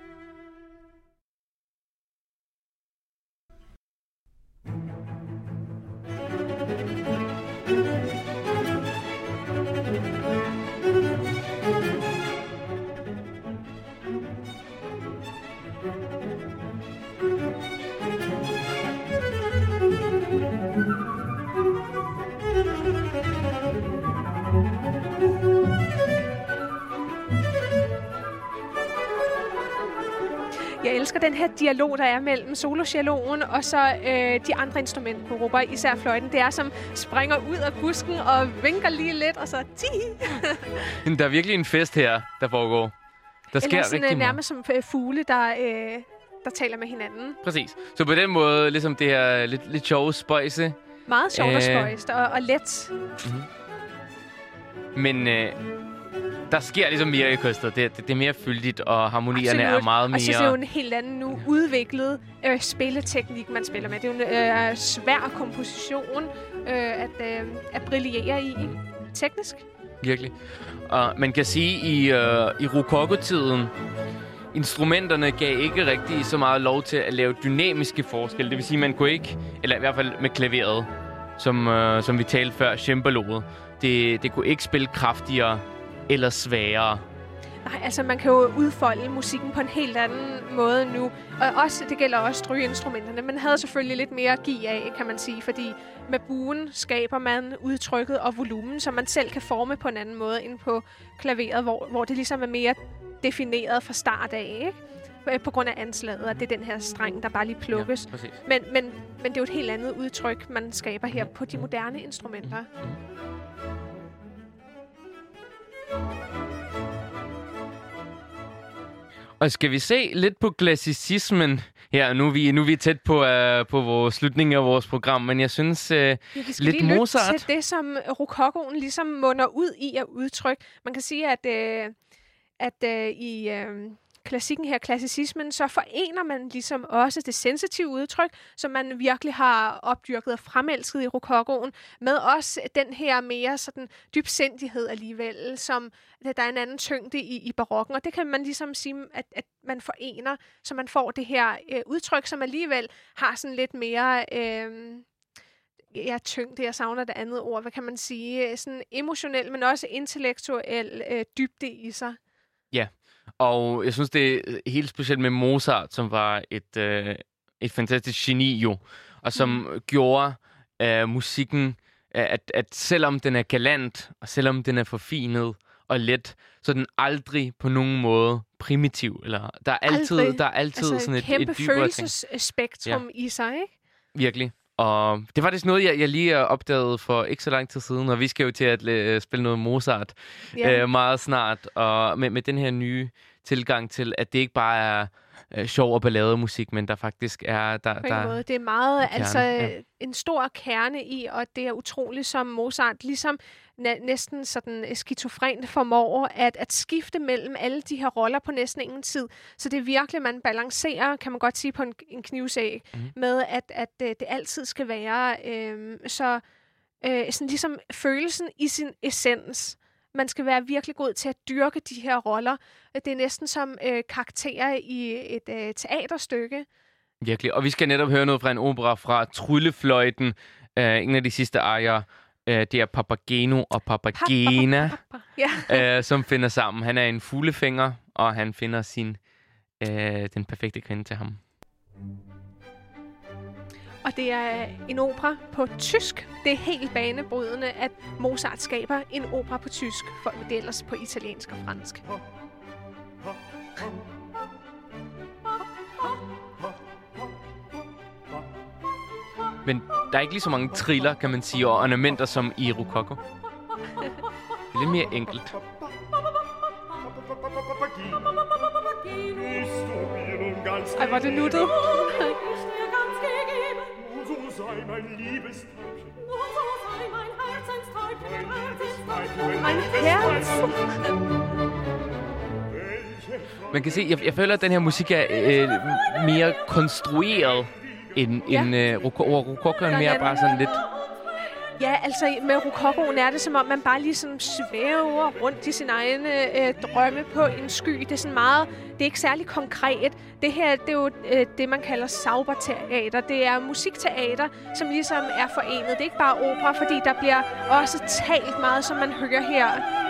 Elsker den her dialog, der er mellem solocelloen og så øh, de andre instrumentgrupper, især fløjten. Det er som springer ud af busken og vinker lige lidt, og så ti. Der er virkelig en fest her, der foregår. Der sker Eller sådan, rigtig øh, meget. nærmest som øh, fugle, der, øh, der taler med hinanden. Præcis. Så på den måde, ligesom det her lidt, lidt sjove spøjse, Meget sjovt og Øh. spøjst og, og let. men øh, der sker ligesom mere i kostet. Det, det, det er mere fyldigt, og harmonierne er Absolut. meget Og jeg synes, det er jo mere... en helt anden nu udviklet øh, spilleteknik, man spiller med. Det er jo en øh, svær komposition øh, at, øh, at brillere i. Teknisk. Virkelig. Og man kan sige, i, øh, i rokoko-tiden, instrumenterne gav ikke rigtig så meget lov til at lave dynamiske forskelle. Det vil sige, man kunne ikke, eller i hvert fald med klaveret, som, øh, som vi talte før, cembaloet, det, det kunne ikke spille kraftigere eller sværere. Nej, altså man kan jo udfolde musikken på en helt anden måde nu. Og også, det gælder også strygeinstrumenterne. Man havde selvfølgelig lidt mere at give af, kan man sige, fordi med buen skaber man udtrykket og volumen, som man selv kan forme på en anden måde end på klaveret, hvor, hvor det ligesom er mere defineret fra start af. Ikke? øh, på grund af anslaget, at det er den her streng, der bare lige plukkes. Ja, men, men, men det er jo et helt andet udtryk, man skaber her på de moderne instrumenter. Og skal vi se lidt på klassicismen her? Nu er vi, nu er vi tæt på, uh, på vores slutning af vores program, men jeg synes uh, vi skal lidt lige Mozart. til det, som rokokoen ligesom munder ud i at udtrykke. Man kan sige, at, uh, at uh, i... Uh, klassikken her, klassicismen, så forener man ligesom også det sensitive udtryk, som man virkelig har opdyrket og fremelsket i rokokoen, med også den her mere sådan dybsindighed alligevel, som der er en anden tyngde i, i barokken, og det kan man ligesom sige, at, at man forener, så man får det her øh, udtryk, som alligevel har sådan lidt mere... Øh, ja, tyngde, jeg savner det andet ord, hvad kan man sige, sådan emotionel, men også intellektuel øh, dybde i sig. Og jeg synes, det er helt specielt med Mozart, som var et, øh, et fantastisk geni jo, og som mm. gjorde øh, musikken, øh, at, at selvom den er galant, og selvom den er forfinet og let, så er den aldrig på nogen måde primitiv. Eller, der er altid, aldrig. der er altid altså sådan et, kæmpe et dybere følelsesspektrum ja. i sig, ikke? Virkelig. Og det var faktisk noget, jeg, jeg lige opdagede for ikke så lang tid siden, og vi skal jo til at uh, spille noget Mozart yeah. uh, meget snart. Og med, med den her nye tilgang til, at det ikke bare er uh, sjov og ballademusik, men der faktisk er... Der, På en der, måde. Det er meget, altså ja. en stor kerne i, og det er utroligt, som Mozart ligesom næsten sådan skizofren formår at, at skifte mellem alle de her roller på næsten ingen tid. Så det er virkelig, man balancerer, kan man godt sige, på en, en knivsæg, mm. med at, at det, øh, det altid skal være øh, så øh, sådan ligesom følelsen i sin essens. Man skal være virkelig god til at dyrke de her roller. Det er næsten som øh, karakterer i et øh, teaterstykke. Virkelig. Og vi skal netop høre noget fra en opera fra Tryllefløjten, øh, en af de sidste ejer Øh, det er Papageno og Papagena, ja. øh, som finder sammen. Han er en fuglefænger, og han finder sin øh, den perfekte kvinde til ham. Og det er en opera på tysk. Det er helt banebrydende, at Mozart skaber en opera på tysk, for det er ellers på italiensk og fransk. Men der er ikke lige så mange triller, kan man sige, og ornamenter som i Rokoko. Det er lidt mere enkelt. Ej, var det nuttet? Mein Herz. Man kan se, jeg, jeg føler, at den her musik er øh, mere konstrueret en, ja. en uh, rokokoen mere bare sådan lidt... Ja, altså med rokokoen er det som om, man bare lige svæver rundt i sin egne øh, drømme på en sky. Det er sådan meget, det er ikke særlig konkret. Det her, det er jo øh, det, man kalder sauberteater. Det er musikteater, som ligesom er forenet. Det er ikke bare opera, fordi der bliver også talt meget, som man hører her.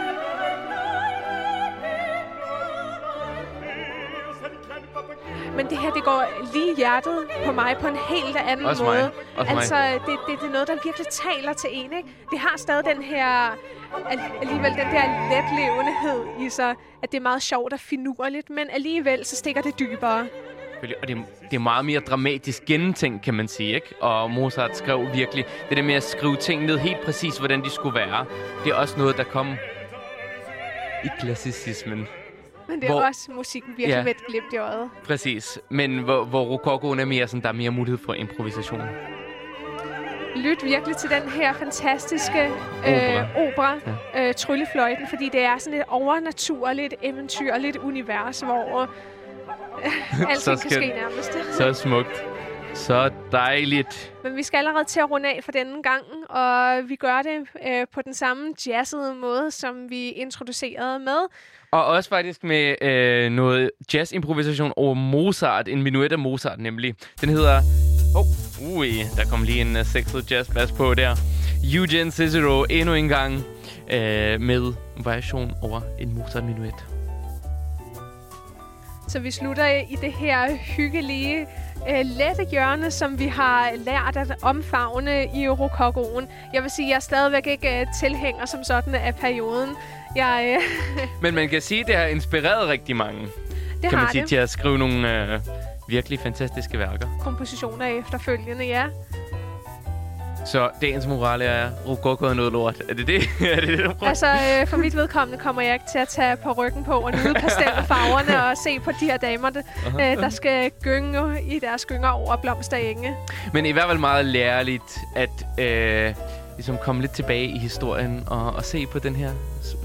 Men det her, det går lige hjertet på mig på en helt anden Også måde. Mig. Også altså, mig. Det, det, det er noget, der virkelig taler til en, ikke? Det har stadig den her, alligevel den der letlevendehed i sig, at det er meget sjovt og finurligt, men alligevel så stikker det dybere. Og det, det er meget mere dramatisk gennemtænkt, kan man sige, ikke? Og Mozart skrev virkelig det der med at skrive ting ned helt præcis, hvordan de skulle være. Det er også noget, der kom i klassicismen. Men det er hvor, også musikken virkelig ja, med et glimt i øjet. Præcis. Men hvor, hvor rokokoen er mere sådan, der er mere mulighed for improvisation. Lyt virkelig til den her fantastiske øh, opera, ja. øh, Tryllefløjten, fordi det er sådan et overnaturligt, eventyrligt univers, hvor øh, alt kan ske nærmest. Så smukt. Så dejligt. Men vi skal allerede til at runde af for denne gang, og vi gør det øh, på den samme jazzede måde, som vi introducerede med. Og også faktisk med øh, noget jazz-improvisation over Mozart, en minuet af Mozart nemlig. Den hedder... Oh, ui, der kom lige en uh, sexet jazz på der. Eugene Cicero endnu en gang øh, med variation over en Mozart-minuet. Så vi slutter i det her hyggelige øh, lette hjørne, som vi har lært at omfavne i rokokoen. Jeg vil sige, at jeg stadigvæk ikke øh, tilhænger som sådan af perioden. Jeg, øh, Men man kan sige, at det har inspireret rigtig mange. Det kan har man sige, det. til at skrive nogle øh, virkelig fantastiske værker. Kompositioner efterfølgende, ja. Så dagens morale er, rokoko er noget lort. Er det det? er det, det du prøver? Altså, øh, for mit vedkommende kommer jeg ikke til at tage på ryggen på og nyde pastelfarverne og se på de her damer, der, øh, der skal gynge i deres gynger over blomsterenge. Men i hvert fald meget lærerligt at øh, ligesom komme lidt tilbage i historien og, og se på den her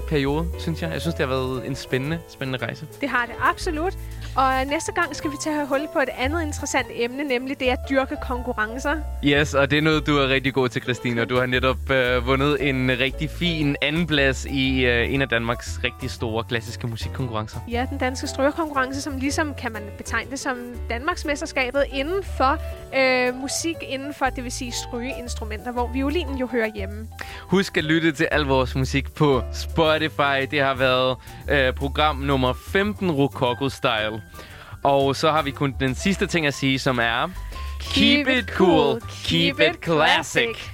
periode, synes jeg. Jeg synes, det har været en spændende, spændende rejse. Det har det absolut. Og næste gang skal vi tage hul på et andet interessant emne, nemlig det at dyrke konkurrencer. Yes, og det er noget, du er rigtig god til, Christine. Og du har netop øh, vundet en rigtig fin andenplads i øh, en af Danmarks rigtig store klassiske musikkonkurrencer. Ja, den danske strygerkonkurrence, som ligesom kan man betegne det som Danmarksmesterskabet inden for øh, musik, inden for, det vil sige strygeinstrumenter, hvor violinen jo hører hjemme. Husk at lytte til al vores musik på Spotify. Det har været øh, program nummer 15, Rococo Style. Og så har vi kun den sidste ting at sige, som er... Keep it cool, keep it classic.